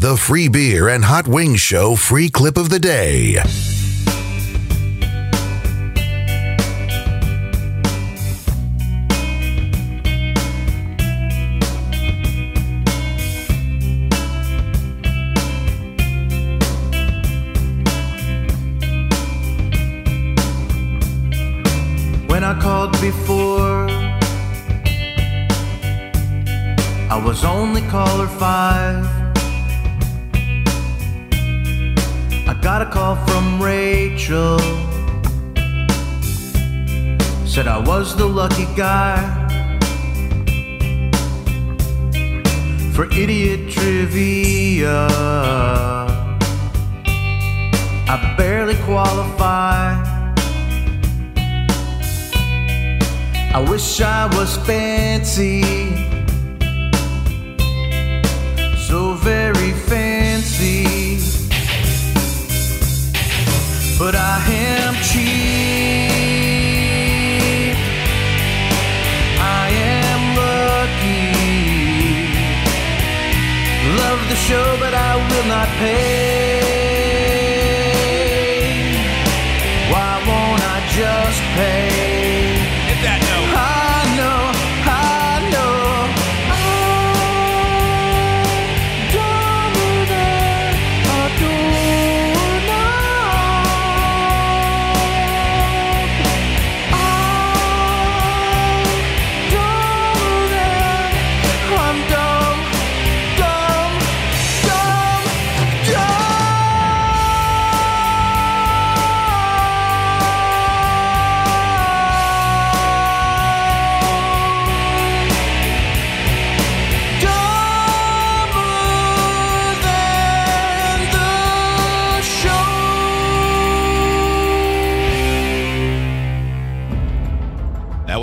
the free beer and hot wings show free clip of the day. When I called before, I was only caller five. Got a call from Rachel. Said I was the lucky guy for idiot trivia. I barely qualify. I wish I was fancy, so very fancy, but I am cheap. I am lucky. Love the show, but I will not pay.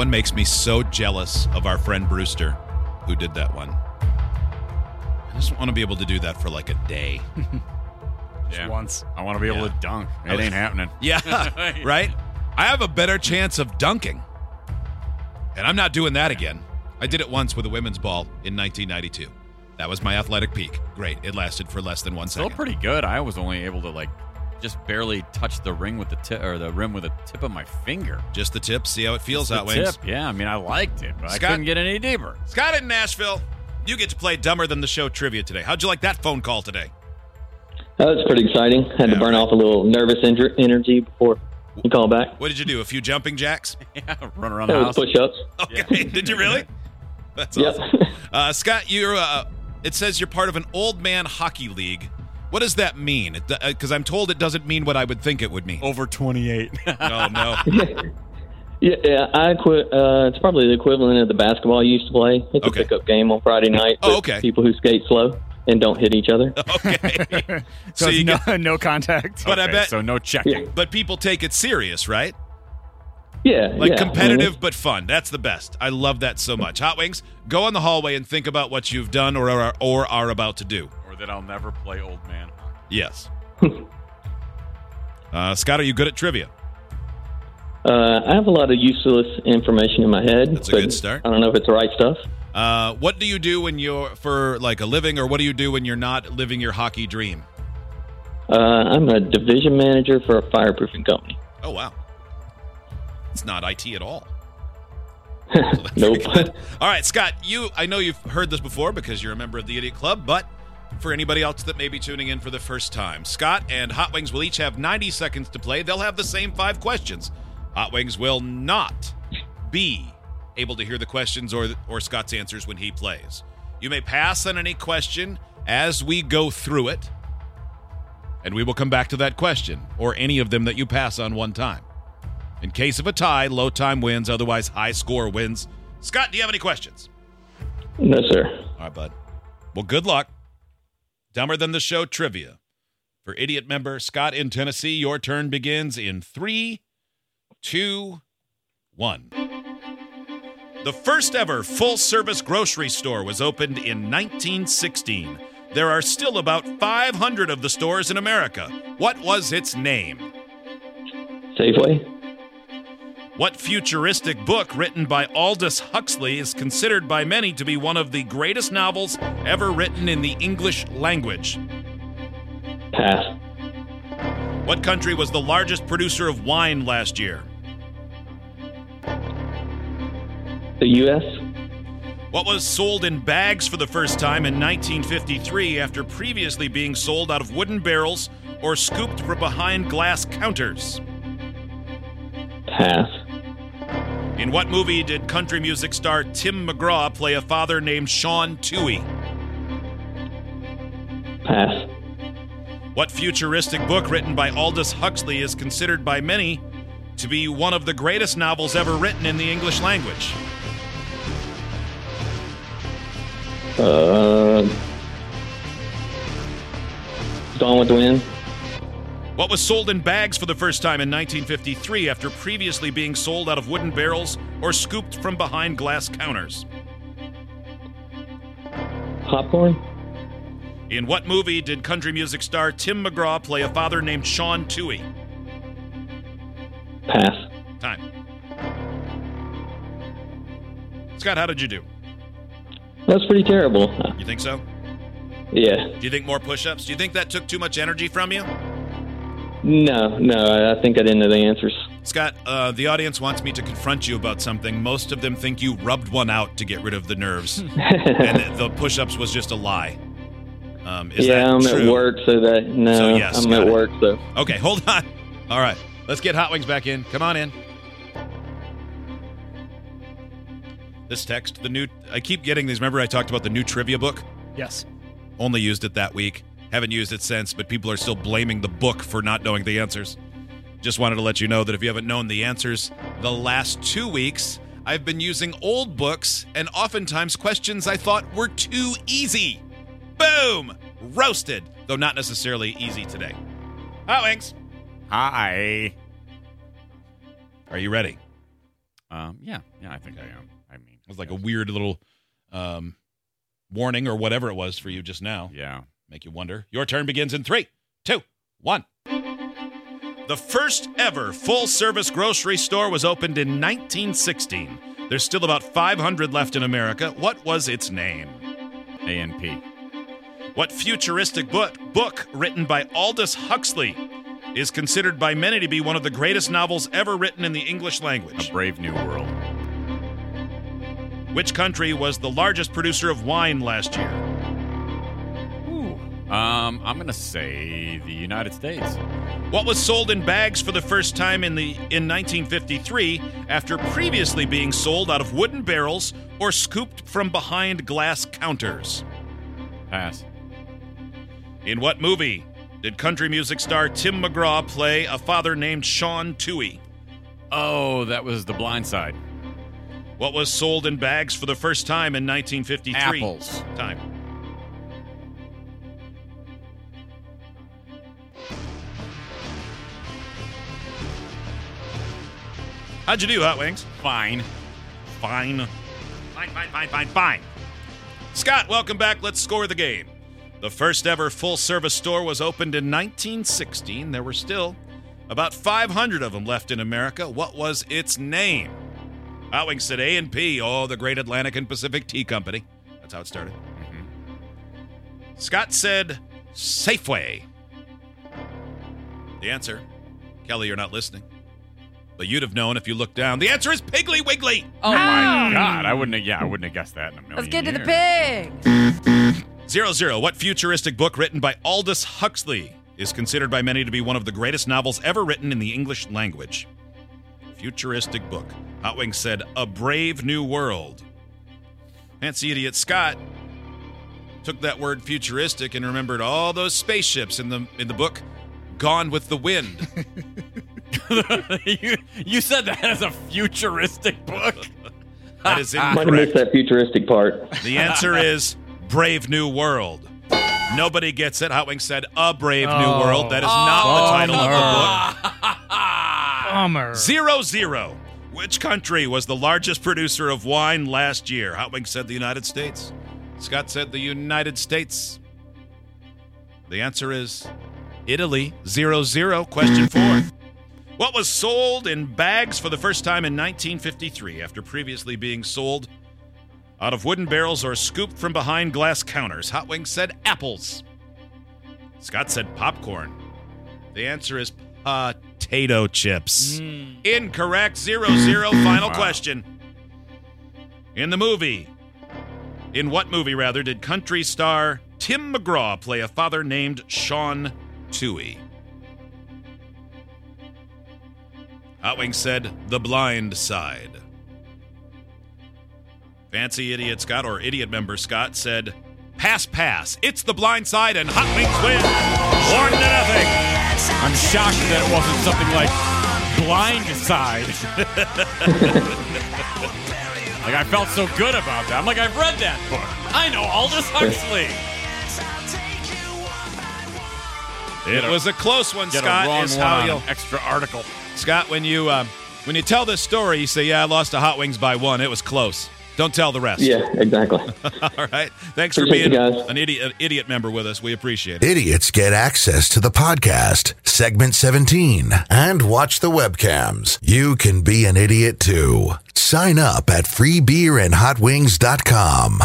One makes me so jealous of our friend Brewster who did that one. I just want to be able to do that for like a day. Yeah. once. I want to be able Yeah. to dunk. It was- ain't happening. Yeah, right? I have a better chance of dunking. And I'm not doing that again. I did it once with a women's ball in 1992. That was my athletic peak. Great. It lasted for less than one Still second. pretty good. I was only able to like just barely touched the ring with the tip or the rim with the tip of my finger. Just the tip. See how it feels Just out the wings. tip. Yeah, I mean I liked it, but Scott- I couldn't get any deeper. Scott in Nashville, you get to play Dumber Than the Show trivia today. How'd you like that phone call today? That was pretty exciting. Had Yeah, to burn right. off a little nervous inter- energy before you call back. What did you do? A few jumping jacks? Yeah, run around the That house. push-ups. Okay. Did you really? That's Yep. awesome. Uh, Scott, you're. Uh, it says you're part of an old man hockey league. What does that mean? Because I'm told it doesn't mean what I would think it would mean. Over 28. Oh no. Yeah, yeah, I quit. Uh, it's probably the equivalent of the basketball you used to play. It's Okay. a pickup game on Friday night. Oh, okay. People who skate slow and don't hit each other. Okay. so So you it's no, get- no contact. But I Okay, bet- so no checking. Yeah. but people take it serious, right? Yeah, Like yeah. competitive but fun. That's the best. I love that so much. Hot Wings, go in the hallway and think about what you've done or are, or are about to do. Or that I'll never play old man hockey. Yes. uh, Scott, are you good at trivia? Uh, I have a lot of useless information in my head. That's a good start. I don't know if it's the right stuff. Uh, what do you do when you're for like a living, or what do you do when you're not living your hockey dream? Uh, I'm a division manager for a fireproofing company. Oh wow, it's not IT at all. So Nope. All right, Scott, you I know you've heard this before because you're a member of the Idiot Club, but for anybody else that may be tuning in for the first time, Scott and Hot Wings will each have 90 seconds to play. They'll have the same five questions. Hot Wings will not be able to hear the questions or or Scott's answers when he plays. You may pass on any question as we go through it, and we will come back to that question or any of them that you pass on one time. In case of a tie, low time wins. Otherwise, high score wins. Scott, do you have any questions? No, sir. All right, bud. Well, good luck. Dumber than the show trivia. For idiot member Scott in Tennessee, your turn begins in three, two, one. The first ever full service grocery store was opened in 1916. There are still about 500 of the stores in America. What was its name? Safeway. What futuristic book written by Aldous Huxley is considered by many to be one of the greatest novels ever written in the English language? Pass. What country was the largest producer of wine last year? The U.S. What was sold in bags for the first time in 1953 after previously being sold out of wooden barrels or scooped from behind glass counters? Pass. In what movie did country music star Tim McGraw play a father named Sean Tuohy? Pass. What futuristic book written by Aldous Huxley is considered by many to be one of the greatest novels ever written in the English language? Uh, Gone with the Wind. What was sold in bags for the first time in 1953 after previously being sold out of wooden barrels or scooped from behind glass counters? Popcorn. In what movie did country music star Tim McGraw play a father named Sean Tuohy? Pass. Time. Scott, how did you do? That's pretty terrible. You think so? Yeah. Do you think more push ups? Do you think that took too much energy from you? No, no, I I think I didn't know the answers. Scott, uh, the audience wants me to confront you about something. Most of them think you rubbed one out to get rid of the nerves, and the push ups was just a lie. Um, is yeah, that I'm true? at work, so that no, So, yes, I'm at it. work, so Okay, hold on. All right, let's get Hot Wings back in. Come on in. This text, the new. I keep getting these. Remember, I talked about the new trivia book. Yes. Only used it that week. Haven't used it since, but people are still blaming the book for not knowing the answers. Just wanted to let you know that if you haven't known the answers the last two weeks, I've been using old books and oftentimes questions I thought were too easy. Boom! Roasted, though not necessarily easy today. Hot Wings, Hi. are you ready? Um, yeah, yeah, I think I am. I mean, It was like a weird little um, warning or whatever it was for you just now. yeah. Make you wonder. Your turn begins in three, two, one. The first ever full service grocery store was opened in 1916. There's still about 500 left in America. What was its name? A and P. What futuristic book, book written by Aldous Huxley is considered by many to be one of the greatest novels ever written in the English language? A? Brave New World. Which country was the largest producer of wine last year? Um, I'm gonna say the United States. What was sold in bags for the first time in the in 1953 after previously being sold out of wooden barrels or scooped from behind glass counters? Pass. In what movie did country music star Tim McGraw play a father named Sean Tuohy? Oh, that was The Blind Side. What was sold in bags for the first time in 1953? Apples. Time. How'd you do, Hot Wings? Fine. Fine. Fine, fine, fine, fine, fine. Scott, welcome back. Let's score the game. The first ever full service store was opened in 1916. There were still about 500 of them left in America. What was its name? Hotwing said A and P. Oh, the Great Atlantic and Pacific Tea Company. That's how it started. Mm-hmm. Scott said Safeway. The answer, Kelly, you're not listening. But you'd have known if you looked down. The answer is Piggly Wiggly. Oh my um, God! I wouldn't. Have, yeah, I wouldn't have guessed that in a million Let's get to the years. pig. Zero Zero. What futuristic book written by Aldous Huxley is considered by many to be one of the greatest novels ever written in the English language? Futuristic book. Hotwing said, A Brave New World. Fancy idiot Scott took that word futuristic and remembered all those spaceships in the in the book Gone with the Wind. you, you said that as a futuristic book. That is Might have missed incorrect. that futuristic part. The answer is Brave New World. Nobody gets it. Hotwing said A Brave New Oh. World. That is not the title of the book. Bummer. Zero zero. Which country was the largest producer of wine last year? Hotwing said the United States. Scott said the United States. The answer is Italy. Zero zero. Question four. What was sold in bags for the first time in 1953 after previously being sold out of wooden barrels or scooped from behind glass counters? Hot Wings said apples. Scott said popcorn. The answer is potato chips. Hmm. Incorrect. Zero zero. Final question. In the movie, in what movie rather did country star Tim McGraw play a father named Sean Tuohy? Hotwing said The Blind Side. Fancy Idiot Scott or Idiot Member Scott said Pass Pass. It's The Blind Side and Hot Wings win. One to nothing. I'm shocked that it wasn't something like blind side. like I felt so good about that. I'm like, I've read that book. I know Aldous Huxley. It was a close one, Get Scott. a wrong is one how you'll extra article. Scott, when you um, when you tell this story, you say, "Yeah, I lost to Hot Wings by one. It was close." Don't tell the rest. Yeah, exactly. All right. Thanks for being an idiot, an idiot member with us. We appreciate it. Idiots get access to the podcast, segment 17, and watch the webcams. You can be an idiot too. Sign up at freebeerandhotwings.com.